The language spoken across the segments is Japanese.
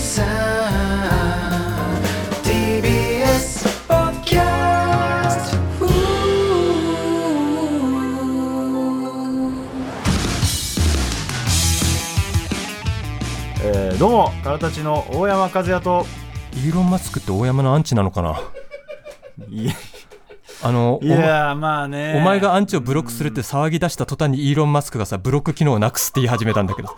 さん。TBS ポッドキャストえーどうもからたちの大山和也と。イーロン・マスクって大山のアンチなのかな？いや。あのいやまあね。おお前がアンチをブロックするって騒ぎ出した途端にイーロン・マスクがさブロック機能をなくすって言い始めたんだけど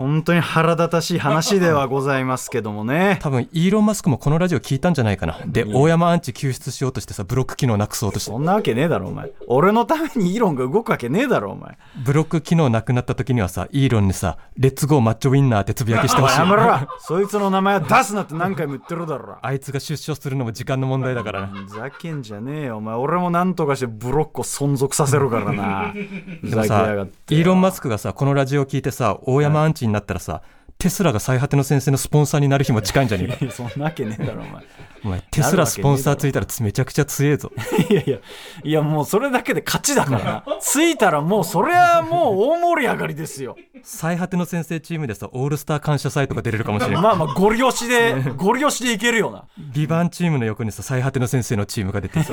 本当に腹立たしい話ではございますけどもね。多分イーロン・マスクもこのラジオ聞いたんじゃないかな。で大山アンチ救出しようとしてさブロック機能なくそうとして。そんなわけねえだろお前。俺のためにイーロンが動くわけねえだろお前。ブロック機能なくなった時にはさイーロンにさレッツゴーマッチョウィンナーってつぶやきしてほしい。やめろそいつの名前は出すなって何回も言ってるだろあいつが出所するのも時間の問題だからな。ふざけんじゃねえよお前。俺もなんとかしてブロックを存続させるからな。ふざけでもさやがってイーロン・マスクがさこのラジオを聞いてさ大山アンチにになったらさ、テスラが最果ての先生のスポンサーになる日も近いんじゃねえか。い やそんなわけねえだろお前。お前テスラスポンサーついたらめちゃくちゃ強えぞ。いやいや、いやもうそれだけで勝ちだから。な。ついたらもうそれはもう大盛り上がりですよ。最果ての先生チームでさオールスター感謝祭とか出れるかもしれないまあまあゴリ押しで、ゴリ押しでいけるよな。ビバンチームの横にさ最果ての先生のチームが出てさ。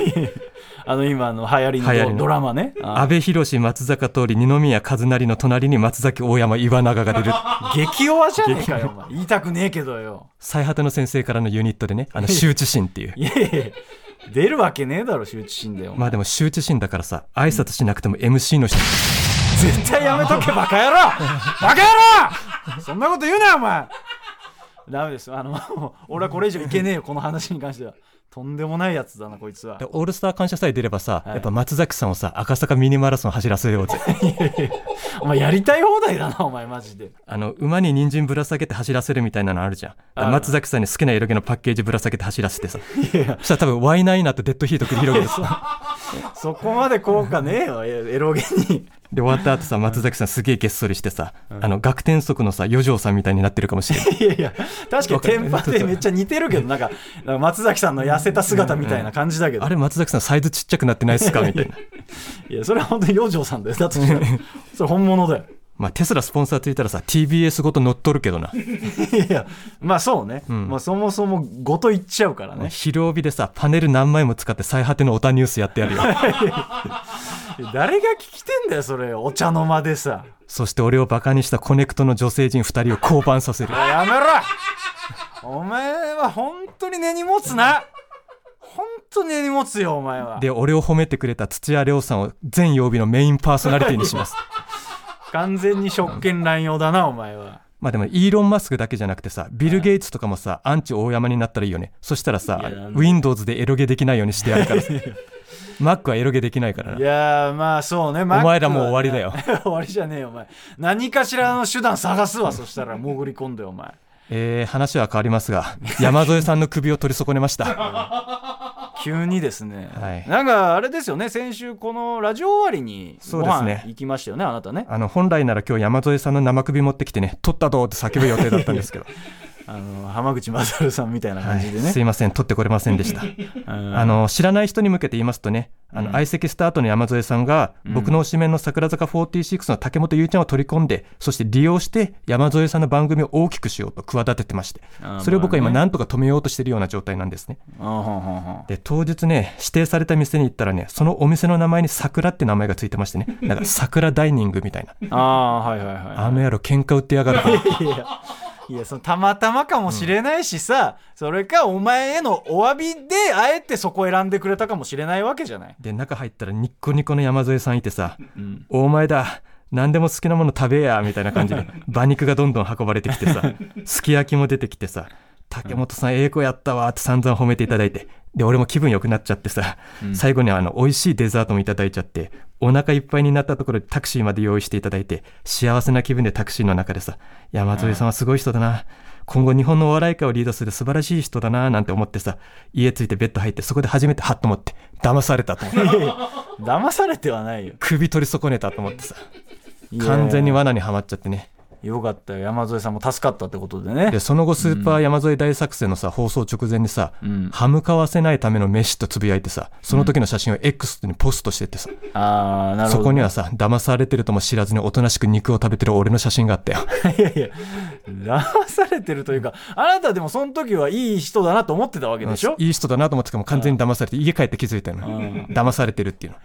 あの今の流行りの流行りの。ドラマね。あ阿部寛松坂桃李二宮和也の隣に松崎大山岩永が出る。激弱じゃねえかよ、お前。言いたくねえけどよ。最果ての先生からのユニットでねあの羞恥心っていういやいや出るわけねえだろ、羞恥心でよ。まあでも羞恥心だからさ挨拶しなくても MC の人絶対やめとけ、バカ野郎バカ野郎そんなこと言うなよ、お前ダメです。あの、俺はこれ以上いけねえよ、この話に関しては。とんでもないやつだな、こいつは。で。オールスター感謝祭出ればさ、はい。やっぱ松崎さんをさ赤坂ミニマラソン走らせようぜ。お前やりたい放題だな、お前マジで。あの馬に人参ぶら下げて走らせるみたいなのあるじゃん。松崎さんに好きな色気のパッケージぶら下げて走らせてさ。いやそしたら多分ワイナイナとデッドヒート繰り広げてさ そこまで効果ねえよ、エエロゲに。で終わった後さ松崎さんすげえげっそりしてさ、あの学天則のさ余剰さんみたいになってるかもしれないいやいや、確かにテンパでめっちゃ似てるけど、なんか、松崎さんの痩せた姿みたいな感じだけど。あれ松崎さんサイズちっちゃくなってないっすかみたいないや、それは本当に養生さんだよ。だとしたらそれ本物だよ。まあテスラスポンサーついたらさ TBS ごと乗っ取るけどな いや、まあそうね。んまあそもそもごと言っちゃうからね。昼帯でさパネル何枚も使って最果てのオタニュースやってやるよ 誰が聞きてんだよ、それ。お茶の間でさ。そして俺をバカにしたコネクトの女性陣2人を降板させるやめろお前は本当に根に持つな。本当に根に持つよ、お前は。で俺を褒めてくれた土屋亮さんを全曜日のメインパーソナリティにします完全に職権乱用だな、お前は。まあでもイーロン・マスクだけじゃなくてさビル・ゲイツとかもさアンチ大山になったらいいよね。そしたらさ Windows で。エロゲできないようにしてやるから。さ Mac はエロゲできないからいなやーまあそうね。おお前らもう終わりだよ。終わりじゃねえよお前。何かしらの手段探すわそしたら。潜り込んでお前。えー、話は変わりますが山添さんの首を取り損ねました急にですね、はい。なんかあれですよね。先週このラジオ終わりにごそうですね。飯行きましたよねあなたね。あの本来なら今日山添さんの生首持ってきてね取ったどうって叫ぶ予定だったんですけど、あの浜口正さんみたいなはい感じでね、すいません取ってこれませんでした。うん。あの知らない人に向けて言いますとね、あの相席スタートの山添さんが、僕の推しメンの桜坂46の竹本優ちゃんを取り込んで、そして利用して山添さんの番組を大きくしようと企ててましてそれを僕は今、なんとか止めようとしているような状態なんですね。あほんほんほん。で、当日ね、指定された店に行ったらね、そのお店の名前に桜って名前がついてましてね、なんか 桜ダイニングみたいな、ああはいはいはいあの野郎、喧嘩売ってやがるから。いやいやそのたまたまかもしれないしさ、それかお前へのお詫びであえてそこ選んでくれたかもしれないわけじゃない、で、中入ったらニッコニコの山添さんいてさ、うん、お前だ何でも好きなもの食べやみたいな感じで馬肉がどんどん運ばれてきてさすき焼きも出てきてさ竹本さんええ子やったわって散々褒めていただいてで俺も気分良くなっちゃってさ、最後にあの美味しいデザートもいただいちゃってお腹いっぱいになったところでタクシーまで用意していただいて幸せな気分でタクシーの中でさ山添さんはすごい人だな、今後日本のお笑い界をリードする素晴らしい人だななんて思ってさ家着いてベッド入ってそこで初めてハッと思って騙されたと。思って騙されてはないよ。首取り損ねたと思ってさ。完全に罠にはまっちゃってねよかったよ。山添さんも助かったってことでね。でその後スーパー山添大作戦のさ放送直前にさ、うん。歯向かわせないための飯とつぶやいてさその時の写真を X にポストしてってさ、ああなるほどそこにはさ騙されてるとも知らずにおとなしく肉を食べてる俺の写真があったよ。いやいや騙されてるというかあなたでもその時はいい人だなと思ってたわけでしょ？いい人だなと思ってたもう完全に騙されて家帰って気づいたの、騙されてるっていうの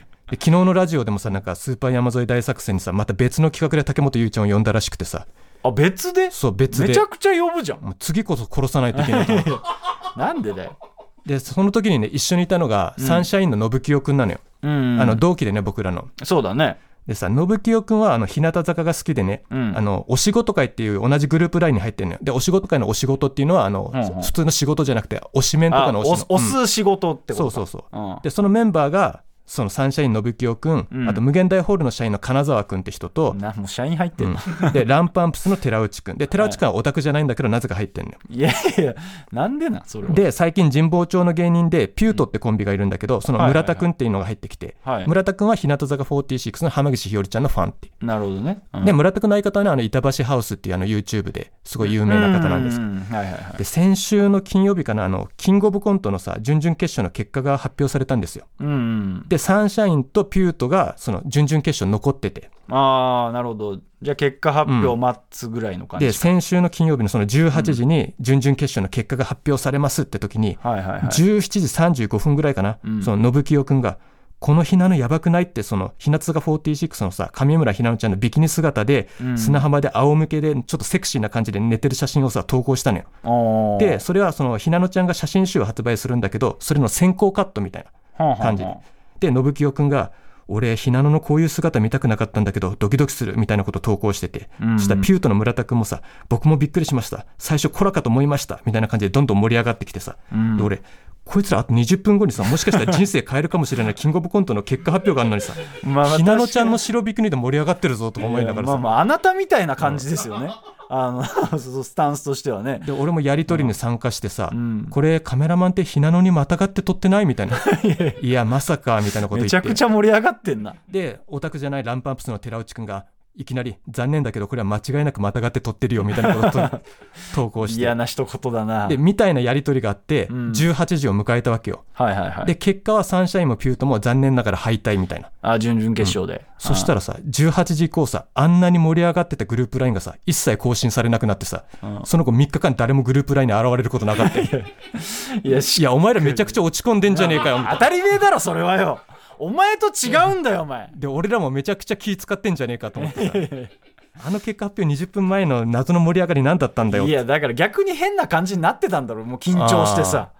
で昨日のラジオでもさなんかスーパー山添大作戦にさまた別の企画で竹本優ちゃんを呼んだらしくてさ。あ別で？そう別で。めちゃくちゃ呼ぶじゃん。もう次こそ殺さないといけないと思って。なんでだよ。でその時にね一緒にいたのが、サンシャインの信清くんなのよ、うんあの同期でね僕らの。そうだね。でさ信清くんはあの日向坂が好きでね、うん。あのお仕事会っていう同じグループラインに入ってるのよ。でお仕事会のお仕事っていうのはあの、うんうん。普通の仕事じゃなくて推しメンとかあの推しの。お押す仕事ってことか。そうそうそう。うん。でそのメンバーがそのサンシャイン信清くん、うん。あと無限大ホールの社員の金沢くんって人と、なもう社員入ってんの、うん。で ランパンプスの寺内くん。で寺内くんはオタクじゃないんだけどなぜか入ってんのよ。いやいやなんでなんそれは？で最近神保町の芸人でピュートってコンビがいるんだけどその村田くんっていうのが入ってきて、はい。村田くんは日向坂46の浜口ひよりちゃんのファンってなるほどね、うん。で村田君の相方はねあの板橋ハウスっていうあの YouTube ですごい有名な方なんです、はいはいはい。で先週の金曜日かなあのキングオブコントのさ準々決勝の結果が発表されたんですよ。うんうんでサンシャインとピュートがその準々決勝残ってて。ああなるほど。じゃあ結果発表待つぐらいの感じでか、先週の金曜日のその18時に準々決勝の結果が発表されますって時に、はいはいはい。17時35分ぐらいかな、うん。その信清くんがこのひなのやばくないってその日向坂46のさ上村ひなのちゃんのビキニ姿でうん。砂浜で仰向けでちょっとセクシーな感じで寝てる写真をさ投稿したのよ。でそれはそのひなのちゃんが写真集を発売するんだけどそれの先行カットみたいなはんはんはん感じでで信清くんが俺ひなののこういう姿見たくなかったんだけどドキドキするみたいなこと投稿してて、うんそしたらピュートの村田くんもさ僕もびっくりしました。最初コラかと思いました。みたいな感じでどんどん盛り上がってきてさ、うん。で俺こいつらあと20分後にさもしかしたら人生変えるかもしれない キングオブコントの結果発表があるのにさまあまあひなのちゃんの白ビキニで盛り上がってるぞとか思いながらさ。まあまああなたみたいな感じですよね、あの スタンスとしてはね。で俺もやり取りに参加してさ、ん。これカメラマンってひなのにまたがって撮ってないみたいな。いやまさかみたいなこと言って。めちゃくちゃ盛り上がってんな。でオタクじゃないランパンプスの寺内くんがいきなり残念だけどこれは間違いなくまたがって撮ってるよみたいなことを 投稿して。嫌な一言だな。でみたいなやり取りがあって、ん。18時を迎えたわけよ。はいはいはい。で結果はサンシャインもピュートも残念ながら敗退みたいな。あ準々決勝で、そしたらさ18時以降さあんなに盛り上がってたグループラインがさ一切更新されなくなってさ、うん。その後3日間誰もグループラインに現れることなかったい いやしやお前らめちゃくちゃ落ち込んでんじゃねえかよ。当たり前だろそれはよお前と違うんだよお前。で俺らもめちゃくちゃ気使ってんじゃねえかと思ってさ。あの結果発表20分前の謎の盛り上がり何だったんだよいやだから逆に変な感じになってたんだろうもう緊張してさ。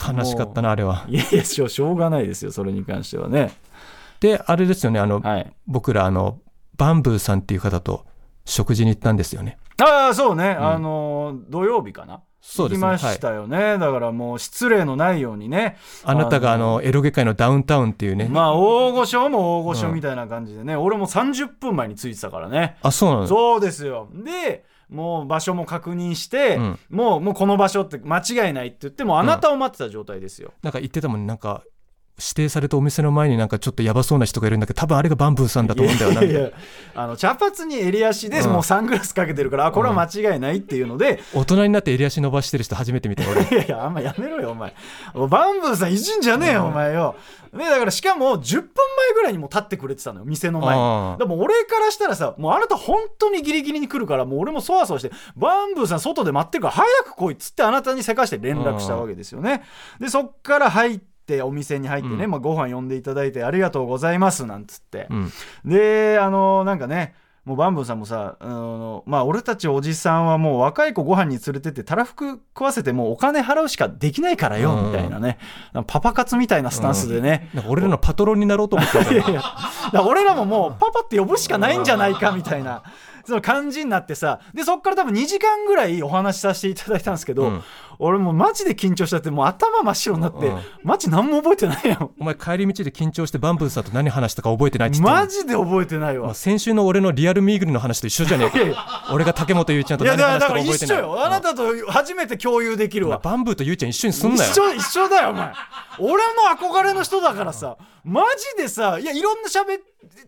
悲しかったなあれは。いやいやしょうしょうがないですよそれに関してはね。であれですよねあの、はい。僕らあのバンブーさんっていう方と食事に行ったんですよね。ああそうね、あのー土曜日かなそうですね。行きましたよね、だからもう失礼のないようにね。あなたがああのエロゲ界のダウンタウンっていうね、まあ大御所も大御所みたいな感じでね、俺も30分前に着いてたからね。あそうなの？そうですよ。でもう場所も確認して、うん。もうもうこの場所って間違いないって言ってもうあなたを待ってた状態ですよ、なんか言ってたもんね。なんか指定されたお店の前になんかちょっとやばそうな人がいるんだけど多分あれがバンブーさんだと思うんだよないやあの茶髪に襟足でうん。もうサングラスかけてるから、あこれは間違いないっていうので、大人になって襟足伸ばしてる人初めて見たよ俺。いやいやあんまやめろよお前。バンブーさんいじんじゃねえよお前よ。ねだからしかも10分前ぐらいにもう立ってくれてたのよ店の前。でも俺からしたらさもうあなた本当にギリギリに来るからもう俺もそわそわしてバンブーさん外で待ってるから早く来いっつってあなたにせかして連絡したわけですよね。でそっから入ってお店に入ってね、うん。まあ、ご飯呼んでいただいてありがとうございますなんつって、うん。であのなんかねもうバンブーさんもさあのまあ俺たちおじさんはもう若い子ご飯に連れてってたらふく食わせてもうお金払うしかできないからよ、うん。みたいなね。パパ活みたいなスタンスでね、なんか俺らのパトロンになろうと思ってた 俺らももうパパって呼ぶしかないんじゃないかみたいなその感じになってさでそっから多分2時間ぐらいお話しさせていただいたんですけど、うん。俺もうマジで緊張しちゃってもう頭真っ白になって、うん。マジ何も覚えてないよ。お前帰り道で緊張してバンブーさんと何話したか覚えてないって言ってたの？マジで覚えてないわ。まあ先週の俺のリアルミーグルの話と一緒じゃねえか。いやいや。俺が竹本ゆうちゃんといや何だからだから話したか覚えてない一緒よ。あなたと初めて共有できるわ。バンブーとゆうちゃん一緒にすんなよ。一緒一緒だよお前。俺の憧れの人だからさ。マジでさいやいろんなしゃ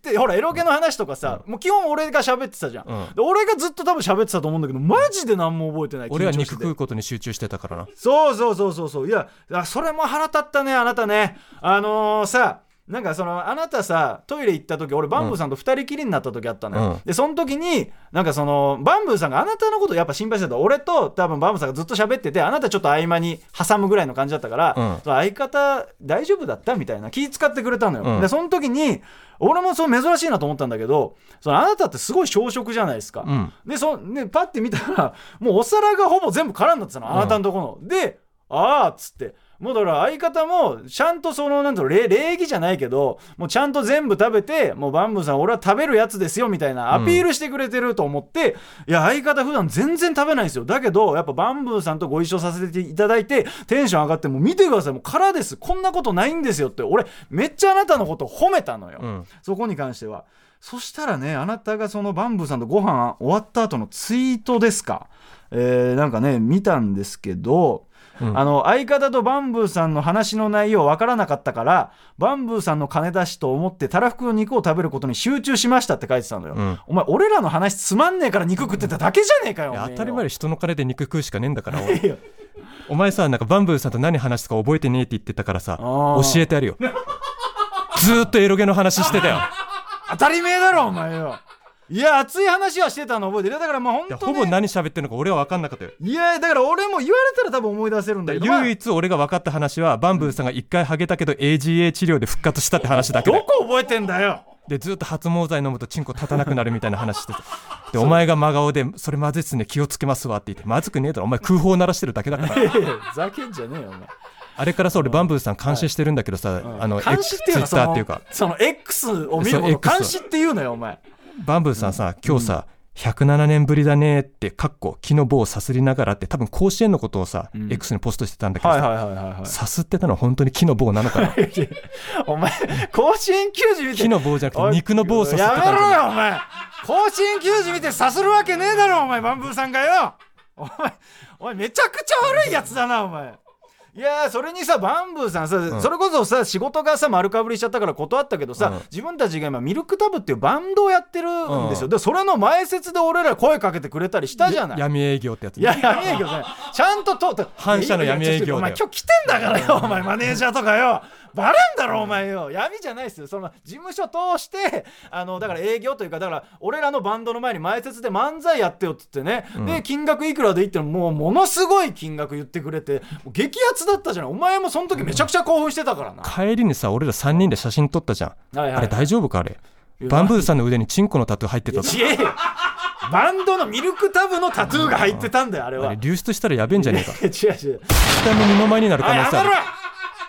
べでほらエロゲの話とかさ、もう基本俺が喋ってたじゃん、俺がずっと多分喋ってたと思うんだけどマジで何も覚えてない。俺は肉食うことに集中してたからな。そうそうそうそうそう。いやあそれも腹立ったねあなたね。あのーさなんかそのあなたさトイレ行った時俺バンブーさんと二人きりになった時あったのよ、うん。でその時になんかそのバンブーさんがあなたのことやっぱ心配してた。俺と多分バンブーさんがずっと喋っててあなたちょっと合間に挟むぐらいの感じだったから、うん。相方大丈夫だったみたいな気使ってくれたのよ、うん。でその時に俺もそう珍しいなと思ったんだけどそのあなたってすごい小食じゃないですか、うん。でそねパッて見たらもうお皿がほぼ全部空になってたの。あなたのところの、でああっつってもうだから相方もちゃんとそのなんだろう礼礼儀じゃないけどもうちゃんと全部食べてもうバンブーさん俺は食べるやつですよみたいなアピールしてくれてると思って、いや相方普段全然食べないんですよ。だけどやっぱバンブーさんとご一緒させていただいてテンション上がってもう見てください。もう空です。こんなことないんですよって。俺めっちゃあなたのこと褒めたのよ、うん。そこに関しては。そしたらねあなたがそのバンブーさんとご飯終わった後のツイートですか？えーなんかね見たんですけど、うん。あの相方とバンブーさんの話の内容分からなかったからバンブーさんの金出しと思ってたらふくの肉を食べることに集中しましたって書いてたのよ、うん。お前俺らの話つまんねえから肉食ってただけじゃねえかよ。当たり前で人の金で肉食うしかねえんだからお前さなんかバンブーさんと何話すか覚えてねえって言ってたからさ教えてやるよ。ずーっとエロゲの話してたよ。当たり前だろお前よいや熱い話はしてたの覚えてるだからまあ本当、ほぼ何喋ってるのか俺は分かんなかったよ。いやだから俺も言われたら多分思い出せるんだけど、まあ唯一俺が分かった話はバンブーさんが一回ハゲたけど AGA 治療で復活したって話だけで。どこ覚えてんだよ。でずっと発毛剤飲むとチンコ立たなくなるみたいな話してたでお前が真顔でそれまずいっすね気をつけますわって言ってまずくねえだろお前空砲鳴らしてるだけだから。ふざけんじゃねえよお前。あれからさ俺バンブーさん監視してるんだけどさ、あの監視っていうのは X ツイッターっていうか。その X を見るこそうと監視っていうのよお前バンブーさんさ今日さ、107年ぶりだねってかっこ木の棒をさすりながらって多分甲子園のことをさ、ん。X にポストしてたんだけどさ、さすってたのは本当に木の棒なのかな？お前甲子園球児見て木の棒じゃなくて肉の棒をさすってたやめろよお前。甲子園球児見てさするわけねえだろお前バンブーさんがよ。お前お前めちゃくちゃ悪いやつだなお前いやーそれにさバンブーさんさ、ん。それこそさ仕事がさ丸かぶりしちゃったから断ったけどさ、うん。自分たちが今ミルクタブっていうバンドをやってるんですよ、でそれの前説で俺ら声かけてくれたりしたじゃない。闇営業ってやついや、闇営業じゃない。ちゃんとと、反社の闇営業だよ。お前今日来てんだからよ、お前マネージャーとかよ。バレんだろ、お前よ。闇じゃないですよ。その事務所通して、あの、だから営業というか、だから、俺らのバンドの前に前説で漫才やってよって言ってね。で、金額いくらでいいってのもう、ものすごい金額言ってくれて、激アツだったじゃない。お前もその時めちゃくちゃ興奮してたからな。帰りにさ俺ら3人で写真撮ったじゃん、はいはいあれ大丈夫かあれ？バンブーさんの腕にチンコのタトゥー入ってたぞちえよバンドのミルクタブのタトゥーが入ってたんだよ、あれは。あれ流出したらやべえんじゃねえか違う違う。下の二の舞になる可能性ある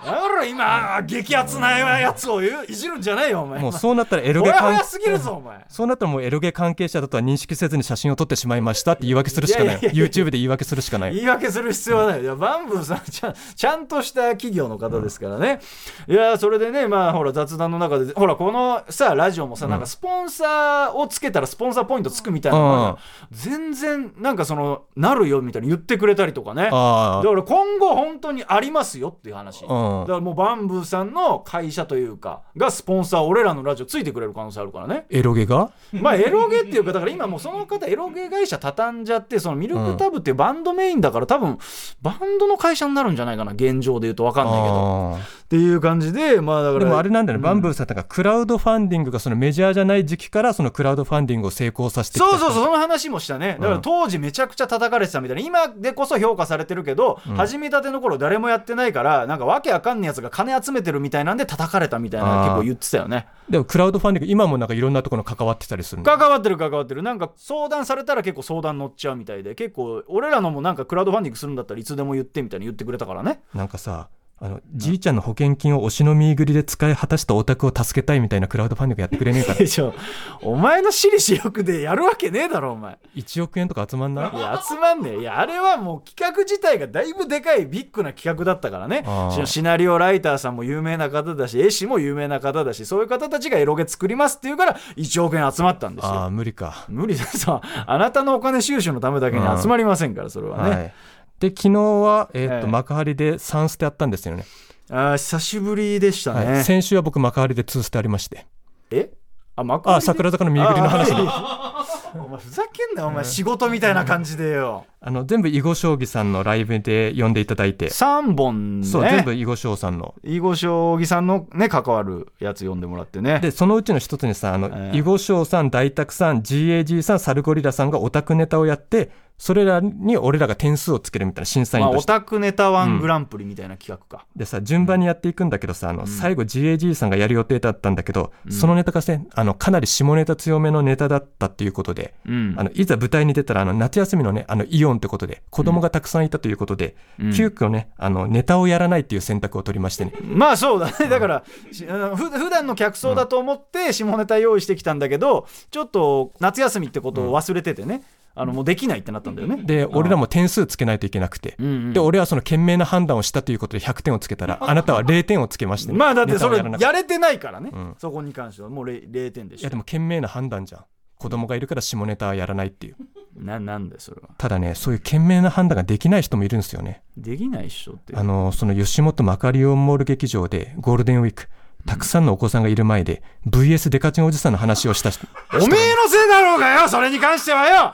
やめろ今あ激アツなやつをいじるんじゃないよお前。もうそうなったらエロほゲ関やほやすぎるぞお前。そうなったらもうエロゲ関係者だとは認識せずに写真を撮ってしまいましたって言い訳するしかない。YouTube で言い訳するしかない。言い訳する必要はない。いやバンブーさんちゃんちゃんとした企業の方ですからね、いやそれでねまあほら雑談の中でほらこのさラジオもさ、なんかスポンサーをつけたらスポンサーポイントつくみたいなのが、全然なんかそのなるよみたいに言ってくれたりとかね。だあ。から今後本当にありますよっていう話、うんだからもうバンブーさんの会社というかがスポンサー俺らのラジオついてくれる可能性あるからね。エロゲが？まあエロゲっていうかだから今もうその方エロゲ会社畳んじゃってそのミルクタブっていうバンドメインだから多分バンドの会社になるんじゃないかな現状で言うと。分かんないけど。あっていう感じでまあだからーでもあれなんだよね、バンブーさんとかクラウドファンディングがそのメジャーじゃない時期からそのクラウドファンディングを成功させてそうそうそうその話もしたね。だから当時めちゃくちゃ叩かれてたみたいな。今でこそ評価されてるけど、始めたての頃誰もやってないからなんかわけわかんないやつが金集めてるみたいなんで叩かれたみたいな結構言ってたよね。でもクラウドファンディング今もなんかいろんなところに関わってたりするの？関わってる関わってる。なんか相談されたら結構相談乗っちゃうみたいで結構俺らのもなんかクラウドファンディングするんだったらいつでも言ってみたいに言ってくれたからね。なんかさあのじいちゃんの保険金を推しの見ぐりで使い果たしたオタクを助けたいみたいなクラウドファンディングやってくれねえから でしょ。お前の私利私欲でやるわけねえだろお前。1億円とか集まんない？いや集まんねえ。いやあれはもう企画自体がだいぶでかいビッグな企画だったからね。シナリオライターさんも有名な方だし絵師も有名な方だしそういう方たちがエロゲ作りますっていうから1億円集まったんですああよ無理か。無理ですよあなたのお金収集のためだけに集まりませんからそれはね、はいで昨日は、えーっとええ。幕張で3ステあったんですよね、あー久しぶりでしたね、はい、先週は僕幕張で2ステありまして。え？あ幕張で？あ桜坂の右ぐりの話ねあ お前ふざけんなよお前。仕事みたいな感じでよ。あの全部囲碁将棋さんのライブで呼んでいただいて、3本ね。そう全部囲碁将さんの。囲碁将棋さんのね関わるやつ読んでもらってね。でそのうちの一つにさあの、ええ。囲碁将さん大沢さん GAG さんサルゴリラさんがオタクネタをやってそれらに俺らが点数をつけるみたいな審査員まあ、オとして、タクネタワングランプリみたいな企画か、でさ順番にやっていくんだけどさあの、最後 GAG さんがやる予定だったんだけど、そのネタがねあのかなり下ネタ強めのネタだったっていうことで、うん。あのいざ舞台に出たらあの夏休みのねあのイオンってことで子供がたくさんいたということで、うん。急遽ねあのネタをやらないっていう選択を取りましてね、まあそうだね。だからしあのふ普段の客層だと思って下ネタ用意してきたんだけどちょっと夏休みってことを忘れててね、あのもうできないってなったんだよね。で俺らも点数つけないといけなくて、うんうん。で俺はその賢明な判断をしたということで100点をつけたらあなたは0点をつけましてね、まあだってそれやれてないからね、うん。そこに関してはもう 0, 0点でしょいやでも賢明な判断じゃん。子供がいるから下ネタはやらないっていう。ななんでそれは。ただねそういう賢明な判断ができない人もいるんですよね。できないっしょって。あのその吉本マカリオンモール劇場でゴールデンウィークたくさんのお子さんがいる前で VS デカチンおじさんの話をした人。おめえのせいだろうがよそれに関してはよ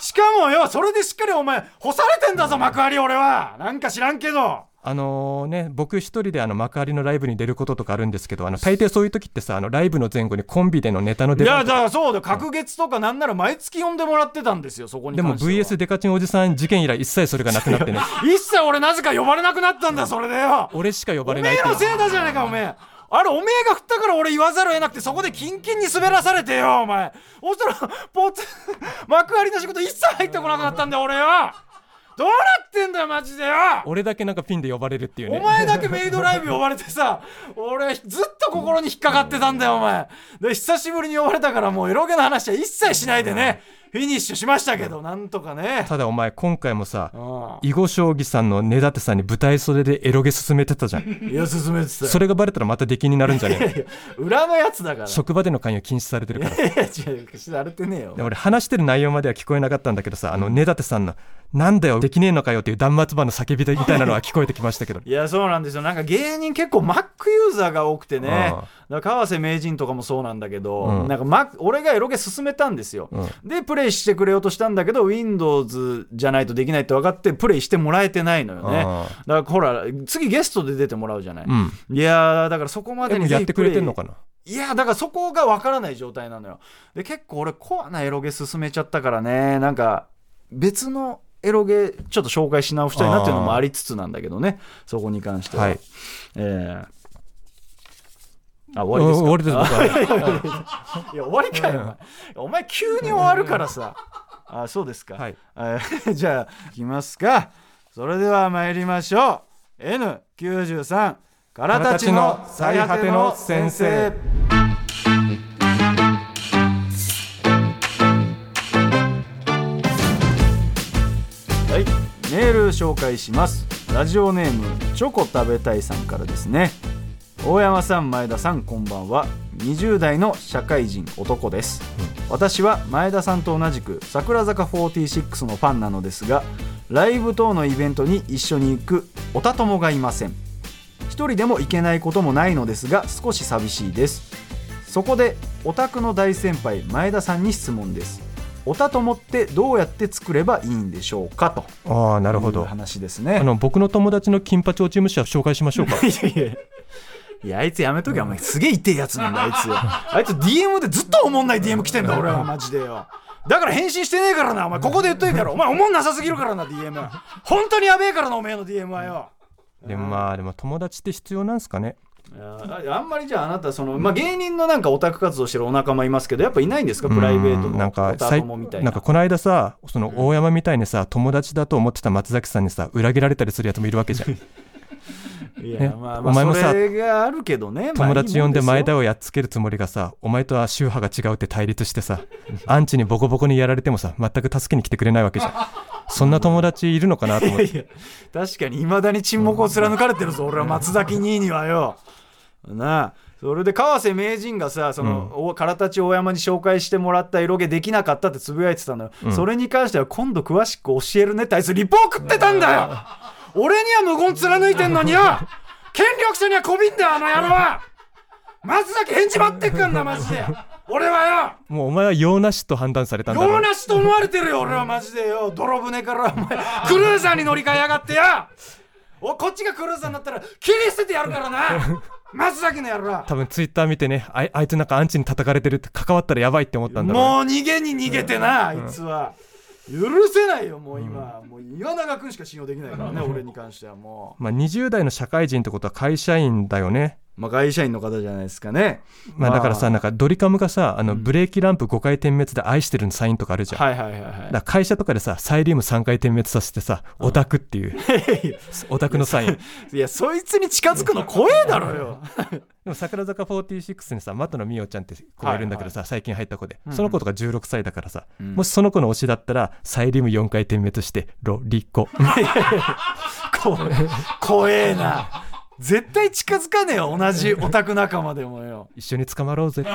しかもよそれでしっかりお前干されてんだぞ幕張俺は。なんか知らんけど。あのね僕一人であの幕張のライブに出ることとかあるんですけどあの大抵そういう時ってさあのライブの前後にコンビでのネタのいやだからそうだよ。隔月とかなんなら毎月呼んでもらってたんですよそこにでも VS デカチンおじさん事件以来一切それがなくなってね。一切俺なぜか呼ばれなくなったんだそれでよ。俺しか呼おめばれないっていう。えのせいだじゃねえかおめえあれおめえが振ったから俺言わざるを得なくてそこでキンキンに滑らされてよお前。そしたらポツ 幕張の仕事一切入ってこなくなったんだよ俺よどうなってんだよマジでよ。俺だけなんかピンで呼ばれるっていうね。お前だけメイドライブ呼ばれてさ俺ずっと心に引っかかってたんだよお前。で久しぶりに呼ばれたからもうエロゲの話は一切しないでねフィニッシュしましたけどなんとかね。ただお前今回もさうん。囲碁将棋さんの根立さんに舞台袖でエロゲ進めてたじゃん。いや進めてたよ。それがバレたらまた出禁になるんじゃねえいやいや裏のやつだから。職場での関与禁止されてるから。いや違うされてねえよ。で俺話してる内容までは聞こえなかったんだけどさあの根立さんの「なんだよできねえのかよ」っていう断末魔の叫びみたいなのは聞こえてきましたけど。いやそうなんですよ。なんか芸人結構 Mac ユーザーが多くてね。あだから川瀬名人とかもそうなんだけど、うん。なんか Mac 俺がエロゲ進めたんですよ、うでプレイしてくれようとしたんだけど Windows じゃないとできないって分かってプレイしてもらえてないのよね。あだからほら次ゲストで出てもらうじゃない、うん。いやーだからそこまでにやってくれてんのかかな？いやだからそこが分からない状態なのよ。で結構俺コアなエロゲ進めちゃったからねなんか別のエロゲちょっと紹介し直したいなっていうのもありつつなんだけどね。そこに関しては、はい。えーあ終わりです終わりです僕は。あ いや終わりかよお前。お前急に終わるからさ。あそうですか、はい。えー じゃあいきますか。それでは参りましょう。N93 からたちの最果ての先生。はい。メール紹介します。ラジオネームチョコ食べたいさんからですね大山さん前田さんこんばんは。20代の社会人男です、私は前田さんと同じく桜坂46のファンなのですがライブ等のイベントに一緒に行くおた友がいません。一人でも行けないこともないのですが少し寂しいです。そこでオタクの大先輩前田さんに質問です。おた友ってどうやって作ればいいんでしょうか？とああなるほど。話ですね。あの僕の友達の金八落ち武者紹介しましょうか？いやいやいやあいつやめとけお前。すげえ痛えやつなんだあいつ。あいつ DM でずっとおもんない DM 来てんだ俺は。マジでよ。だから返信してねえからなお前。ここで言っといてからお前おもんなさすぎるからな DM 本当にやべえからなおめえの DM はよ。でもまあでも友達って必要なんすかね。いやああんまりじゃああなたその、まあ、芸人のなんかオタク活動してるお仲間いますけどやっぱいないんですか？プライベートのうんなんかオタさい友みたいな。んなかこの間さその大山みたいにさ友達だと思ってた松崎さんにさ裏切られたりするやつもいるわけじゃん いや、ねまあまあお前もさそれがあるけどね、まあ友達呼んで前田をやっつけるつもりがさお前とは宗派が違うって対立してさ アンチにボコボコにやられてもさ全く助けに来てくれないわけじゃん。そんな友達いるのかなと思って。ですよいや確かにいまだに沈黙を貫かれてるぞ俺は。松崎兄にはよ。なあ。それで川瀬名人がさその、お唐立大山に紹介してもらったエロゲできなかったってつぶやいてたのよ、ん。それに関しては今度詳しく教えるねってあいつリポー食ってたんだよ俺には無言貫いてんのによ。権力者にはこびんだよあの野郎。は松崎返事待ってっかんなマジで。俺はもうお前は用なしと判断されたんよだろ。う用なしと思われてるよ俺はマジでよ。泥船からお前。クルーザーに乗り換えやがってやおこっちがクルーザーになったら切り捨ててやるからな。松崎のやろ多分ツイッター見てねあいあいつなんかアンチに叩かれてるって関わったらやばいって思ったんだろうね。もう逃げに逃げてなあいつは許せないよもう今、もう岩永君しか信用できないからね 俺に関してはもまあ、20代の社会人ってことは会社員だよね。う、まあ、会社員の方じゃないですかね。まあだからさ、まあなんかドリカムがさあのブレーキランプ5回点滅で愛してるのサインとかあるじゃん、はいはいはいはい。だ会社とかでさサイリウム3回点滅させてさオタクっていう。オタクのサイン。いやそいつに近づくの怖えだろよ。でも桜坂46にさ俣野美桜ちゃんって子がいるんだけどさ、最近入った子で、その子とか16歳だからさ、ん。もしその子の推しだったらサイリウム4回点滅してロリコ。こ怖えな絶対近づかねえよ同じオタク仲間でもよ。一緒に捕まろうぜ。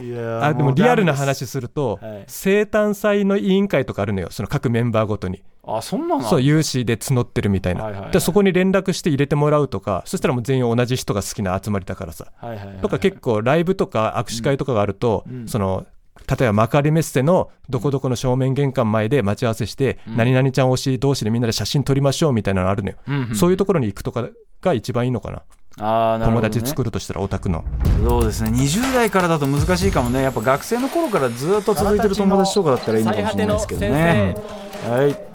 いやあでもリアルな話すると、はい。生誕祭の委員会とかあるのよその各メンバーごとに。あそんなのそう有志で募ってるみたいな、はいはいはい。でそこに連絡して入れてもらうとかそしたらもう全員同じ人が好きな集まりだからさ。はいはいはいとか結構ライブとか握手会とかがあると、その例えば幕張メッセのどこどこの正面玄関前で待ち合わせして、何々ちゃん推し同士でみんなで写真撮りましょうみたいなのあるのよ、うんうんそういうところに行くとかが一番いいのかな。友あーなるほど、ね、達作るとしたらオタクの。そうですね。20代からだと難しいかもね。やっぱ学生の頃からずっと続いてる友達とかだったらいいのかもしれないですけどね。はい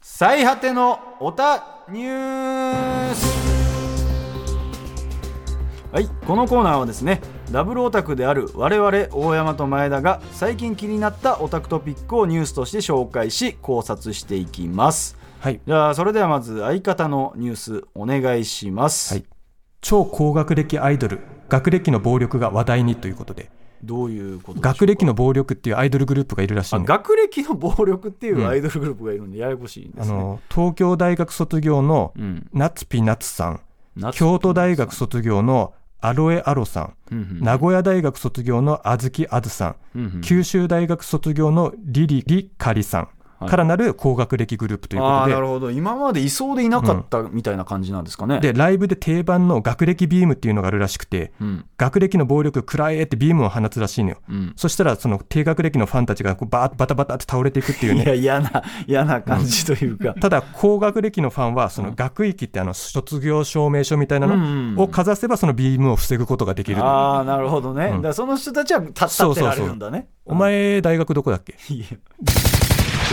最果てのオタニュースはいこのコーナーはですねダブルオタクである我々大山と前田が最近気になったオタクトピックをニュースとして紹介し考察していきます。はい。じゃあそれではまず相方のニュースお願いします、はい。超高学歴アイドル学歴の暴力が話題にということで。どういうこと学歴の暴力っていうアイドルグループがいるらしい学歴の暴力っていうアイドルグループがいるんでややこしいんですね、あの東京大学卒業のうん、夏ピナツさん。夏京都大学卒業のアロエアロさん。うんうん。名古屋大学卒業のあずきあずさん、うんうん。九州大学卒業のリリリカリさん。はいからなる高学歴グループということで、なるほど。今までいそうでいなかったみたいな感じなんですかね、でライブで定番の学歴ビームっていうのがあるらしくてうん。学歴の暴力食らえってビームを放つらしいのよ。うん、そしたらその低学歴のファンたちがこうバーッバタバタって倒れていくっていう いねや嫌な嫌な感じというか、ただ高学歴のファンはその学域ってあの卒業証明書みたいなうんうんのをかざせばそのビームを防ぐことができる、ああなるほどね、うん。だその人たちは立立ってられるんだね。お前大学どこだっけ？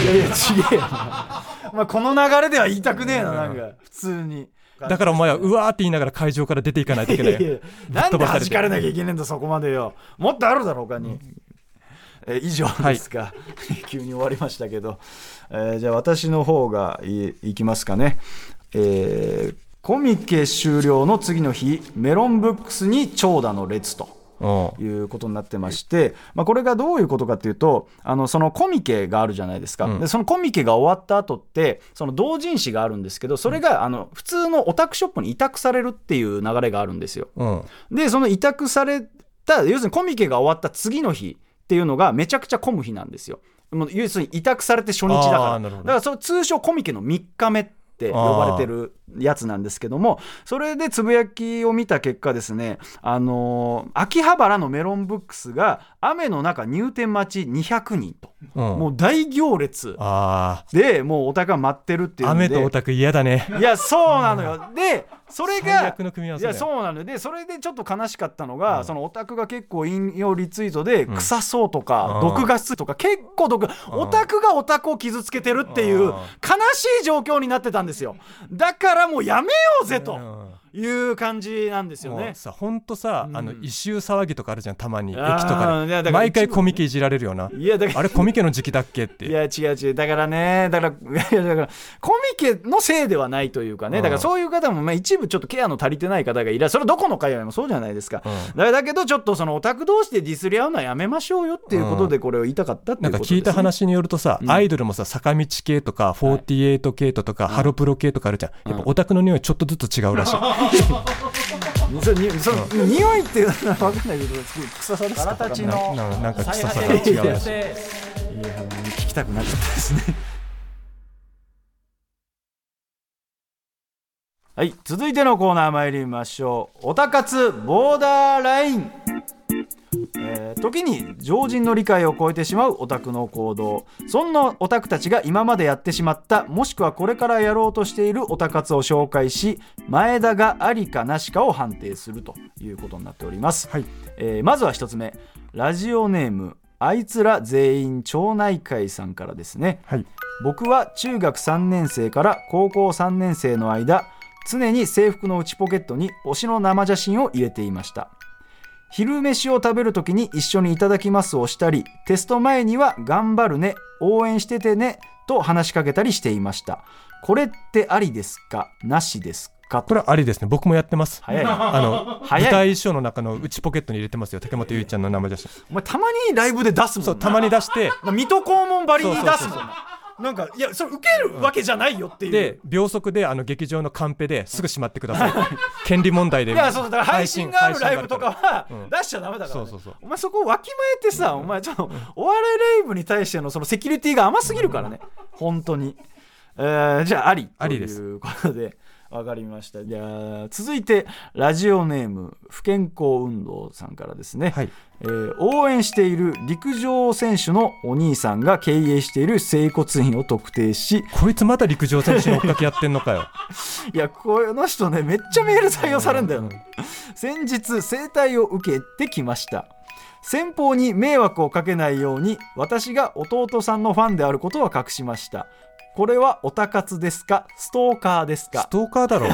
いやいやちげえよまあこの流れでは言いたくねえななんか。普通に。だからお前はうわーって言いながら会場から出ていかないといけない。いやいやなんで弾かれなきゃいけねえんだそこまでよ。もっとあるだろ他に、え以上ですか、急に終わりましたけど、えーじゃあ私の方がいいきますかね。えーコミケ終了の次の日メロンブックスに長蛇の列とうんいうことになってまして、まあ、これがどういうことかっていうとあのそのコミケがあるじゃないですか、うん。でそのコミケが終わった後ってその同人誌があるんですけどそれがあの普通のオタクショップに委託されるっていう流れがあるんですよ。うん。でその委託された要するにコミケが終わった次の日っていうのがめちゃくちゃ混む日なんですよ。もう要するに委託されて初日だから。だからその通称コミケの3日目って呼ばれてるやつなんですけどもそれでつぶやきを見た結果ですねあのー秋葉原のメロンブックスが雨の中入店待ち200人と、うん。もう大行列あでもうお宅が待ってるっていう雨とオタク嫌だね。いやそうなのよ。でそれ最が悪の組み合いやそうなのよ。でそれでちょっと悲しかったのが、そのオタクが結構引用リツイートで臭そうとか、うん。毒ガスとか結構毒オタクがオタクを傷つけてるっていううん。悲しい状況になってたんですよ。だからからもうやめようぜと。いう感じなんですよね。もうさほんとさ、あの異臭騒ぎとかあるじゃんたまに。駅とあかで毎回コミケいじられるよな。いやだからあれコミケの時期だっけって。いや違う違う。だからねだからいや だからコミケのせいではないというかね。うん。だからそういう方もまあ一部ちょっとケアの足りてない方がいらっしゃる。それどこの界隈もそうじゃないですか、うん。だだけどちょっとそのオタク同士でディスり合うのはやめましょうよっていうことでこれを言いたかったってないんかうことです、ね、聞いた話によるとさ、アイドルもさ坂道系とか48系とか、ハロプロ系とかあるじゃん。やっぱオタクの匂いちょっとずつ違うらしい、それにその匂いっていうのは分かんないけど臭さですかたちのなななんか臭さが違うらしいいやもう聞きたくなっちゃったですねはい続いてのコーナー参りましょう。おたかつボーダーライン。えー時に常人の理解を超えてしまうオタクの行動。そんなオタクたちが今までやってしまったもしくはこれからやろうとしているオタ活を紹介し前田がありかなしかを判定するということになっております、はい。えーまずは一つ目。ラジオネームあいつら全員町内会さんからですね。はい。僕は中学3年生から高校3年生の間常に制服の内ポケットに推しの生写真を入れていました昼飯を食べる時に一緒にいただきますをしたりテスト前には頑張るね応援しててねと話しかけたりしていました。これってありですか？なしですか？ことれはありですね。僕もやってます。早い。なあの舞台衣装の中の内ポケットに入れてますよ。竹本結衣ちゃんの生写真お前たまにライブで出すもんな。そうたまに出して。水戸黄門ばりに出すもんそうそうそうななんかいやそれ受けるわけじゃないよっていう、で秒速であの劇場のカンペですぐしまってください。権利問題でいやそうだから配信があるライブとかはうん。出しちゃダメだから、ね。そうそうそう。お前そこをわきまえてさ、お前ちょっとお笑いライブに対してのそのセキュリティが甘すぎるからね。本当に、えーじゃあありありですということでわかりました。じゃあ続いてラジオネーム不健康運動さんからですね、はい。えー応援している陸上選手のお兄さんが経営している整骨院を特定し。こいつまた陸上選手の追っかけやってんのかよ。いやこの人ねめっちゃメール採用されるんだよな。先日整体を受けてきました。先方に迷惑をかけないように私が弟さんのファンであることは隠しましたこれはオタ活ですか？ストーカーですスかトーカーだろ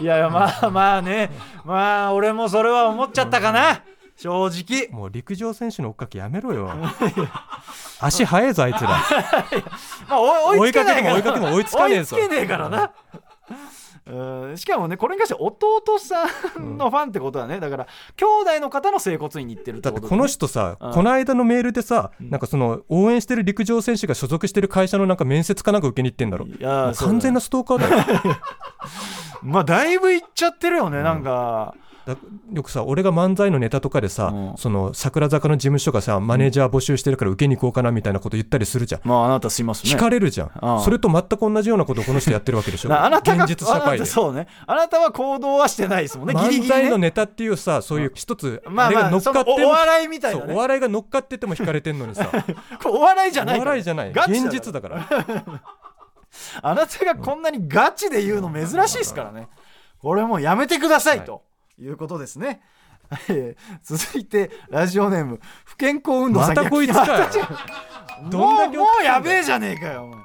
いやいやまあまあね。まあ俺もそれは思っちゃったかな。正直。もう陸上選手の追っかけやめろよ。足速いぞあいつ ら。追いかけても追いかけても追いつかねえぞ。追いつけねえからなうん。しかもねこれに関して弟さんのファンってことはねだから兄弟の方の整骨院に行ってるってことでね。だってこの人さ、うん。この間のメールでさ、なんかその応援してる陸上選手が所属してる会社のなんか面接かなんか受けに行ってんだろ。いや完全なストーカーだよ。まあだいぶいっちゃってるよね、なんか。だよくさ俺が漫才のネタとかでさ、うん。その桜坂の事務所がさマネージャー募集してるから受けに行こうかなみたいなこと言ったりするじゃん、まああなたすいますね。聞かれるじゃん、うん。それと全く同じようなことをこの人やってるわけでしょ。なあなたが現実社会で。そうね。あなたは行動はしてないですもんね。ギリギリ漫才のね。ネタっていうさそういう一つ、まあ乗っかっておお笑いみたいなね。お笑いが乗っかってても引かれてんのにさ。お笑いじゃないお笑いじゃない。現実だから。あなたがこんなにガチで言うの珍しいですからね。これもうやめてくださいと。いうことですね、え ー続いてラジオネーム不健康運動さん。またこいつかよ。もうもうやべええじゃねえかよお前。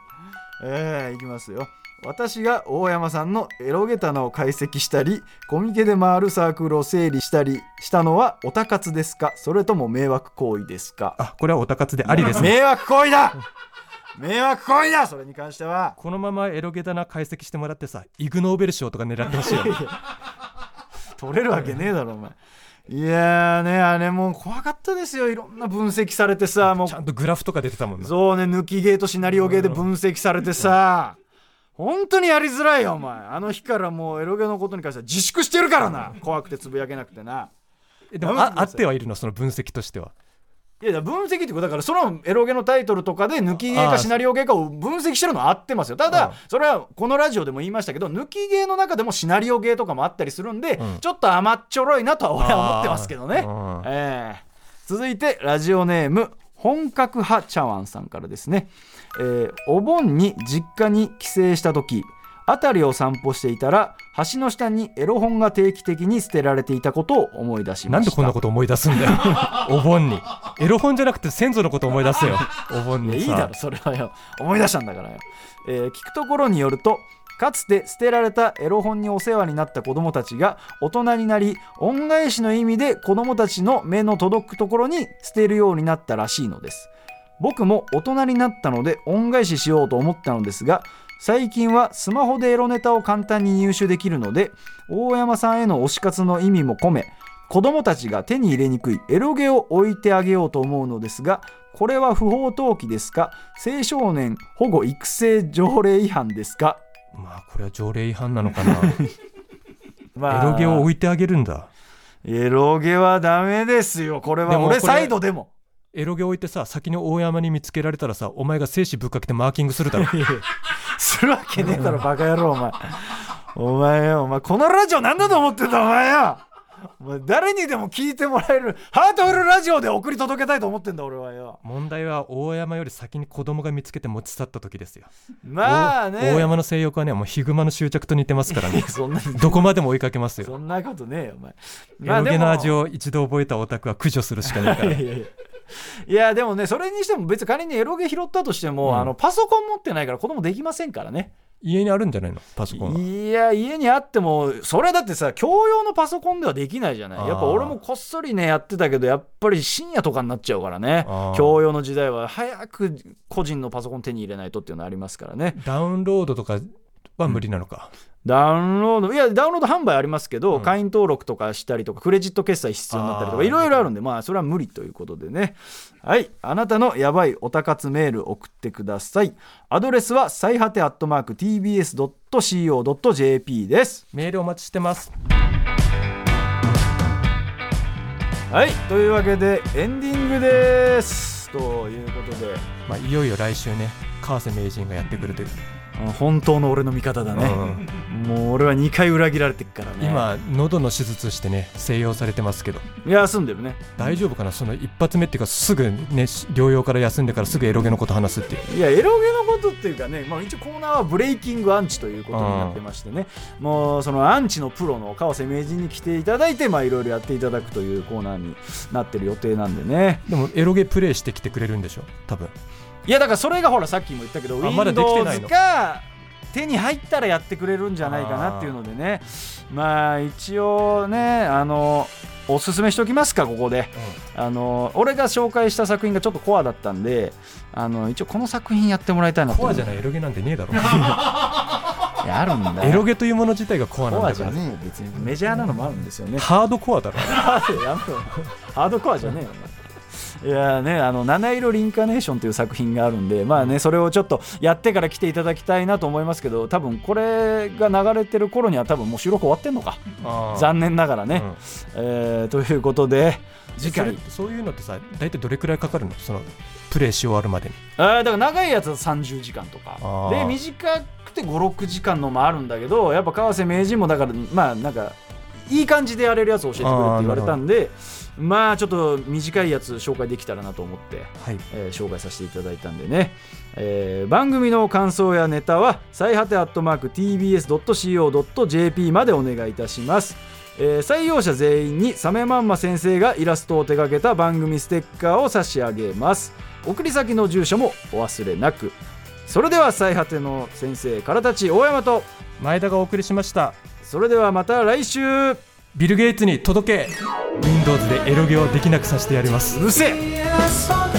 えー、いきますよ。私が大山さんのエロゲタナを解析したりコミケで回るサークルを整理したりしたのはオタ活ですか？それとも迷惑行為ですか？あこれはオタ活でありですね。迷惑行為だ！迷惑行為だ！それに関しては。このままエロゲタな解析してもらってさイグ・ノーベル賞とか狙ってほしいよ。ね 取れるわけねえだろお前。いやーねあれもう怖かったですよ。いろんな分析されてさもうちゃんとグラフとか出てたもんな。そうね抜きゲーとシナリオゲーで分析されてさ本当にやりづらいよお前。あの日からもうエロゲのことに関しては自粛してるからな。怖くてつぶやけなくてな。えでもあってはいるの？その分析としてはいやいや分析ってことだからそのエロゲのタイトルとかで抜きゲー。かシナリオゲーかを分析してるのは合ってますよ。たうん。だそれはこのラジオでも言いましたけど抜きゲーの中でもシナリオゲーとかもあったりするんで、うん。ちょっと甘っちょろいなとは俺は思ってますけどね。えー。続いてラジオネーム本格派茶碗さんからですね、えーお盆に実家に帰省した時辺りを散歩していたら橋の下にエロ本が定期的に捨てられていたことを思い出しました。なんでこんなこと思い出すんだよ。お盆に。エロ本じゃなくて先祖のこと思い出せよ。お盆にさ。いやいいだろそれはよ。思い出したんだからよ、えー聞くところによるとかつて捨てられたエロ本にお世話になった子供たちが大人になり恩返しの意味で子供たちの目の届くところに捨てるようになったらしいのです。僕も大人になったので恩返ししようと思ったのですが最近はスマホでエロネタを簡単に入手できるので大山さんへの推し活の意味も込め子供たちが手に入れにくいエロゲを置いてあげようと思うのですがこれは不法投棄ですか？青少年保護育成条例違反ですか、まあこれは条例違反なのかな。まエロゲを置いてあげるんだ。エロゲはダメですよ。これは俺サイドでもエロゲ置いてさ先に大山に見つけられたらさお前が精子ぶっかけてマーキングするだろ。するわけねえだろバカ野郎お前。お前よお前このラジオなんだと思ってんだお前よ。お前誰にでも聞いてもらえるハートフルラジオで送り届けたいと思ってんだ俺はよ。問題は大山より先に子供が見つけて持ち去った時ですよ。まあね。大山の性欲はねもうヒグマの執着と似てますからね。そんなどこまでも追いかけますよ。そんなことねえよお前。エロゲの味をを一度覚えたオタクは駆除するしかないから。いやいやいやいやでもねそれにしても別に仮にエロゲ拾ったとしても、うん。あのパソコン持ってないから子供できませんからね。家にあるんじゃないの？パソコンいや家にあってもそれはだってさ共用のパソコンではできないじゃない。やっぱ俺もこっそりねやってたけどやっぱり深夜とかになっちゃうからね。共用の時代は早く個人のパソコン手に入れないとっていうのありますからね。ダウンロードとかは無理なのか、ダウンロードいやダウンロード販売ありますけど、うん。会員登録とかしたりとかクレジット決済必要になったりとかいろいろあるんでまあそれは無理ということでね。はい。あなたのやばいおたかつメール送ってください。アドレスは最果てアットマーク TBS.CO.JP です。メールお待ちしてます。はい。というわけでエンディングです。ということで。まあ、いよいよ来週ね川瀬名人がやってくるという、うん本当の俺の味方だね、もう俺は2回裏切られてっからね。今喉の手術してね静養されてますけど。いや住んでるね。大丈夫かな？その一発目っていうかすぐね療養から休んでからすぐエロゲのこと話すっていう。いやエロゲのことっていうかね、まあ、一応コーナーはブレイキングアンチということになってましてね。もうそのアンチのプロの川瀬名人に来ていただいてまあいろいろやっていただくというコーナーになってる予定なんでね。でもエロゲプレイしてきてくれるんでしょ？多分いやだからそれがほらさっきも言ったけど Windows の。が手に入ったらやってくれるんじゃないかなっていうのでね。まあ一応ねあのおすすめしておきますかここで。あの俺が紹介した作品がちょっとコアだったんであの一応この作品やってもらいたいなコアじゃないエロゲなんてねえだろ。いやあるんだよ。エロゲというもの自体がコアなんコアだから。じゃねえよ別に。メジャーなのもあるんですよね。ハードコアだろ。ハードコアじゃねえよいやね、あの七色リンカネーションという作品があるんで、まあね、それをちょっとやってから来ていただきたいなと思いますけど、多分これが流れてる頃には、多分もう収録終わってんのか、残念ながらね。うん。えーということで、次回。それ、そういうのってさ大体どれくらいかかるの？そのプレイし終わるまでに。あーだから長いやつは30時間とか。で短くて56時間のもあるんだけどやっぱ川瀬名人もだからまあなんかいい感じでやれるやつを教えてくれって言われたんでまあちょっと短いやつ紹介できたらなと思って、はい。えー紹介させていただいたんでね、えー番組の感想やネタは最果てアットマーク TBS.CO.JP までお願いいたします。えー採用者全員にサメマンマ先生がイラストを手掛けた番組ステッカーを差し上げます。送り先の住所もお忘れなく。それでは最果ての先生からたち大山と前田がお送りしました。それではまた来週。うビル・ゲイツに届け。Windows でエロゲをできなくさせてやります。るせえ。